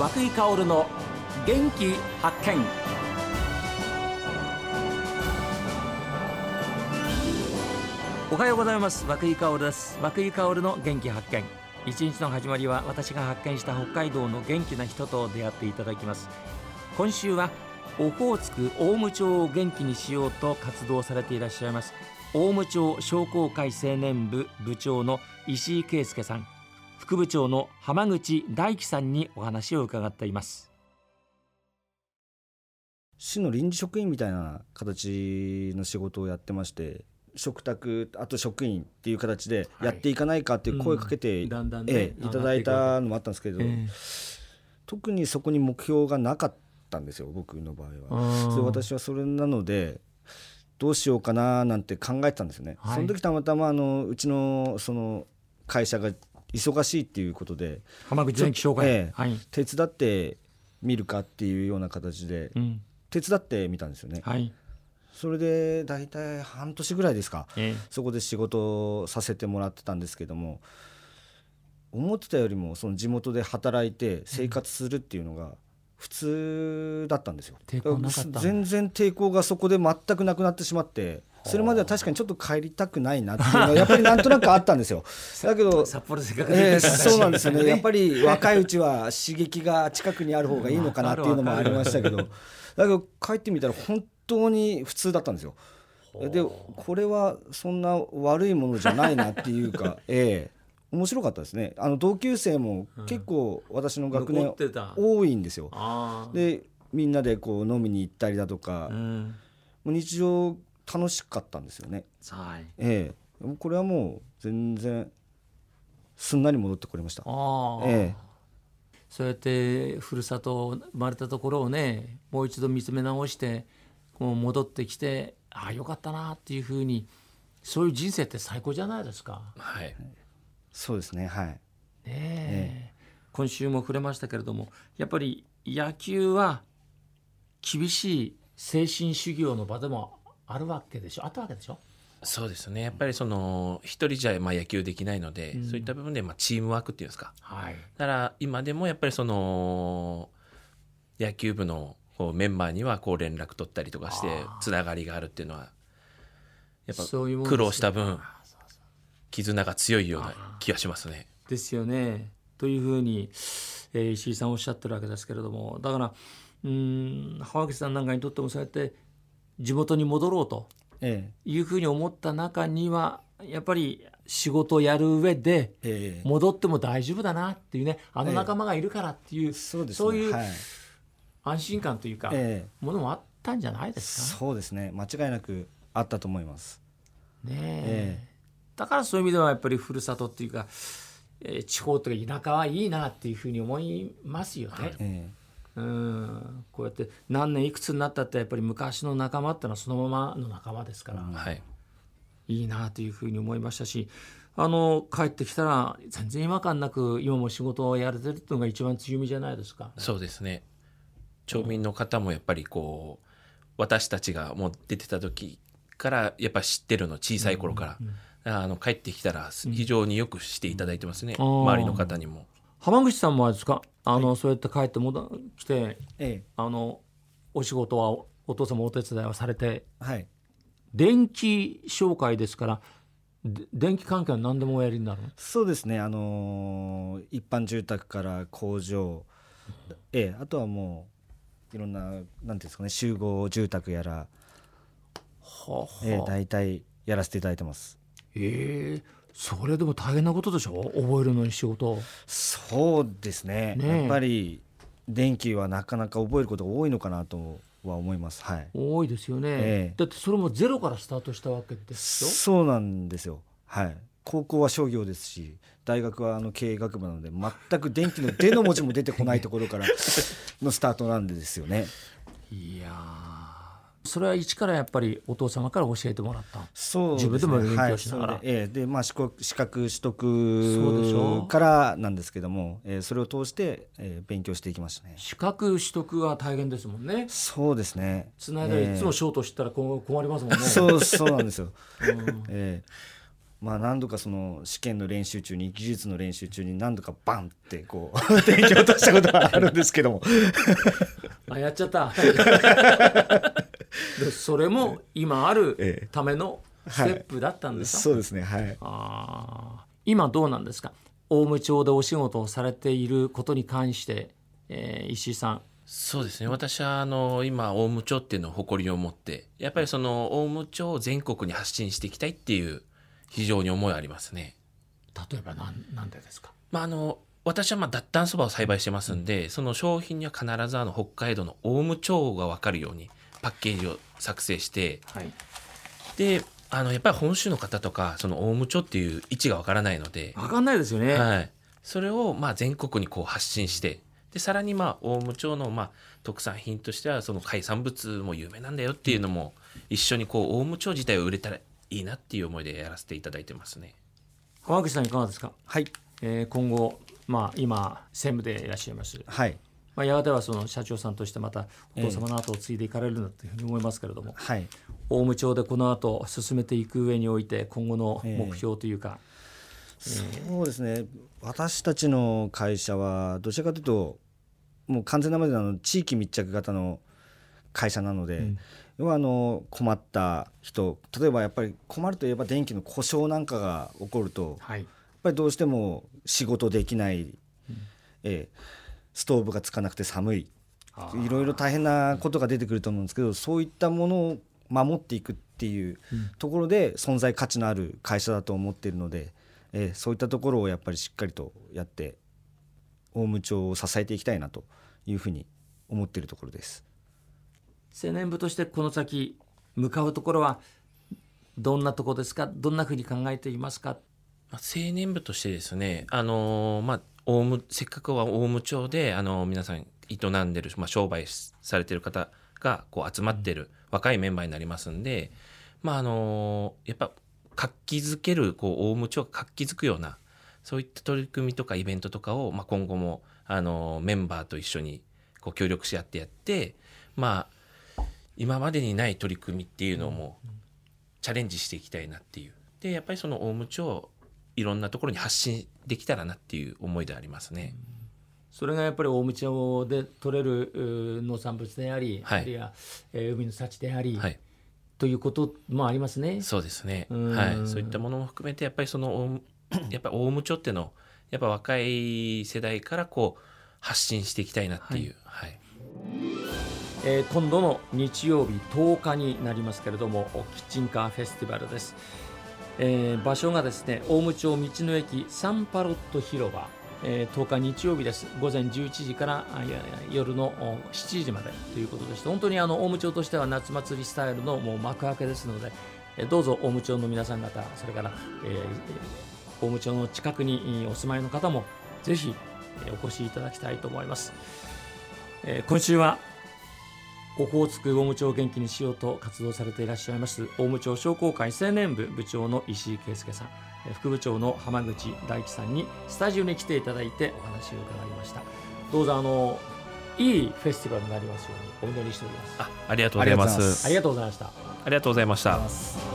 和久井薫の元気発見。おはようございます。和久井薫です。和久井薫の元気発見。一日の始まりは私が発見した北海道の元気な人と出会っていただきます。今週はオホーツク大武町を元気にしようと活動されていらっしゃいます。大武町商工会青年部部長の石井圭介さん。副部長の浜口大樹さんにお話を伺っています。市の臨時職員みたいな形の仕事をやってまして食卓あと職員っていう形でやっていかないかっていう声かけて、いただいたのもあったんですけど、え特にそこに目標がなかったんですよ僕の場合は。あそれ私はそれなのでどうしようかななんて考えてたんですよね。はい。その時たまたまあのうちのその会社が忙しいっていうことで浜口電機紹介、ええはい、手伝ってみるかっていうような形でうん、手伝ってみたんですよね。はい、それで大体半年ぐらいですか。えそこで仕事をさせてもらってたんですけども思ってたよりもその地元で働いて生活するっていうのが普通だったんですよ。抵抗なかった。全然抵抗がそこで全くなくなってしまってそれまでは確かにちょっと帰りたくないなっていうのはやっぱりなんとなくあったんですよ。だけど札幌せっかくえーそうなんですよね。やっぱり若いうちは刺激が近くにある方がいいのかなっていうのもありましたけど。だけど帰ってみたら本当に普通だったんですよ。でこれはそんな悪いものじゃないなっていうか、ええ。面白かったですね。あの同級生も結構私の学年多いんですよ。でみんなでこう飲みに行ったりだとか、もうん。う日常楽しかったんですよね。はいええこれはもう全然すんなり戻ってこれました。ああ、ええそうやってふるさと生まれたところをねもう一度見つめ直してこう戻ってきてああよかったなっていうふうにそういう人生って最高じゃないですか。はい、そうですねはい。ねえ今週も触れましたけれどもやっぱり野球は厳しい精神修行の場でもあるわけでしょ？あったわけでしょ？そうですね。やっぱりその一人じゃまあ野球できないので、うん。そういった部分でまあチームワークっていうんですか？はい。だから今でもやっぱりその野球部のこうメンバーにはこう連絡取ったりとかしてつながりがあるっていうのはやっぱ苦労した分絆が強いような気がしますね。ですよね。というふうに、えー石井さんおっしゃってるわけですけれども。だからうーん浜口さんなんかにとってもそうやって地元に戻ろうとえいうふうに思った中にはやっぱり仕事をやる上で戻っても大丈夫だなっていうねあの仲間がいるからっていう、そういうはい、安心感というか、えものもあったんじゃないでえすか？そうですね。間違いなくあったと思います。ねえ。えだからそういう意味ではやっぱりふるさとっていうか、えー地方とか田舎はいいなっていうふうに思いますよね。えうん。こうやって何年いくつになったってやっぱり昔の仲間ってのはそのままの仲間ですから、はい、いいなというふうに思いましたしあの帰ってきたら全然違和感なく今も仕事をやれてるっていうのが一番強みじゃないですか。そうですね。町民の方もやっぱりこう私たちがもう出てた時からやっぱ知ってるの小さい頃から、あの帰ってきたら非常によくしていただいてますね、あー。周りの方にも。浜口さんもあれですか？あの、そうやって帰って戻来てええ。あのお仕事はおお父様お手伝いをされてえはい。電気紹介ですからで電気関係は何でもおやりになるの？そうですね。あのー一般住宅から工場、ええあとはもういろんななんていうんですかね集合住宅やら、はあ。ええ大体やらせていただいてます。ええそれでも大変なことでしょ？覚えるのに仕事。そうですね。ねえ。やっぱり電気はなかなか覚えることが多いのかなとは思います。はい。多いですよね、ええ。だってそれもゼロからスタートしたわけですよそうなんですよ。はい。高校は商業ですし大学はあの経営学部なので全く電気の「出」の文字も出てこないところからのスタートなんでですよね。いやーそれは一からやっぱりお父様から教えてもらったそうですね。自分でも勉強しながら。はいええでまあ資格資格取そうでしょ？得からなんですけども、ええそれを通して、ええ勉強していきましたね。資格取得は大変ですもんね。そうですね。つないだらいつもショート知ったら困りますもんね、そうそうなんですよ、うん。ええまあ何度かその試験の練習中に技術の練習中に何度かバンってこう 電気を落としたことはあるんですけども。あやっちゃった。で それも今あえるえためのステップだったんですか、そうですねはい。あー。今どうなんですか？大務町でお仕事をされていることに関して、えー石井さん。そうですね。私はあの今オウム町っていうのを誇りを持ってやっぱりそのオウム町を全国に発信していきたいっていう非常に思いありますね。例えばなんなんでですか？まあ、あの私はまあ脱炭そばを栽培してますんで、その商品には必ずあの北海道のオウム町が分かるようにパッケージを作成してはい。であのやっぱり本州の方とかそのオウム町っていう位置が分からないので、分かんないですよね、はい、それをまあ全国にこう発信してでさらにまあ大務町のまあ特産品としてはその海産物も有名なんだよっていうのも一緒にこう大務町自体を売れたらいいなっていう思いでやらせていただいてますね。浜口さんいかがですか、はい。えー今後、まあ、今専務でいらっしゃいます、はいまあ、やがてはその社長さんとしてまたお父様の後を継いでいかれるんだというふうに思いますけれども、はい。大務町でこの後進めていく上において今後の目標というか、そうですね。私たちの会社はどちらかというともう完全なまでの地域密着型の会社なので、要はあの困った人例えばやっぱり困るといえば電気の故障なんかが起こるとやっはいぱりどうしても仕事できない、ええストーブがつかなくて寒い。あいろいろ大変なことが出てくると思うんですけどそういったものを守っていくっていうところで存在価値のある会社だと思っているので、えーそういったところをやっぱりしっかりとやって大務町を支えていきたいなというふうに思っているところです。青年部としてこの先向かうところはどんなところですか？どんなふうに考えていますか？まあ、青年部としてですね、あのーまあ、オウムせっかくは大務町で、あのー皆さん営んでる、まあ、商売されてる方がこう集まってる若いメンバーになりますんで、まああのーやっぱ活気づけるこう大務町が活気づくようなそういった取り組みとかイベントとかを、まあ、今後も、あのメンバーと一緒にこう協力し合ってやって、まあ、今までにない取り組みっていうのもチャレンジしていきたいなっていう。でやっぱりその大務町いろんなところに発信できたらなっていう思いでありますね。それがやっぱり大務町で取れる農産物であり、はいあるいは、えー海の幸であり、はい、ということもありますね。そうですね。うんはい、そういったものも含めてやっぱりその やっぱり大務町ってのをやっぱ若い世代からこう発信していきたいなっていう。はい。えー今度の日曜日10日になりますけれどもキッチンカーフェスティバルです、えー場所がですね大務町道の駅サンパロット広場、えー10日日曜日です。午前11時から夜の7時までということでして本当にあの大務町としては夏祭りスタイルのもう幕開けですので、えどうぞ大務町の皆さん方それから、えー大務町の近くにお住まいの方もぜひお越しいただきたいと思います、えー今週はオホーツク大務町を元気にしようと活動されていらっしゃいます大務町商工会青年部部長の石井圭介さんえー副部長の浜口大樹さんにスタジオに来ていただいてお話を伺いましたどうぞあのいいフェスティバルになりますようにお祈りしておりますあ、ありがとうございますす。ありがとうございましたありがとうございました。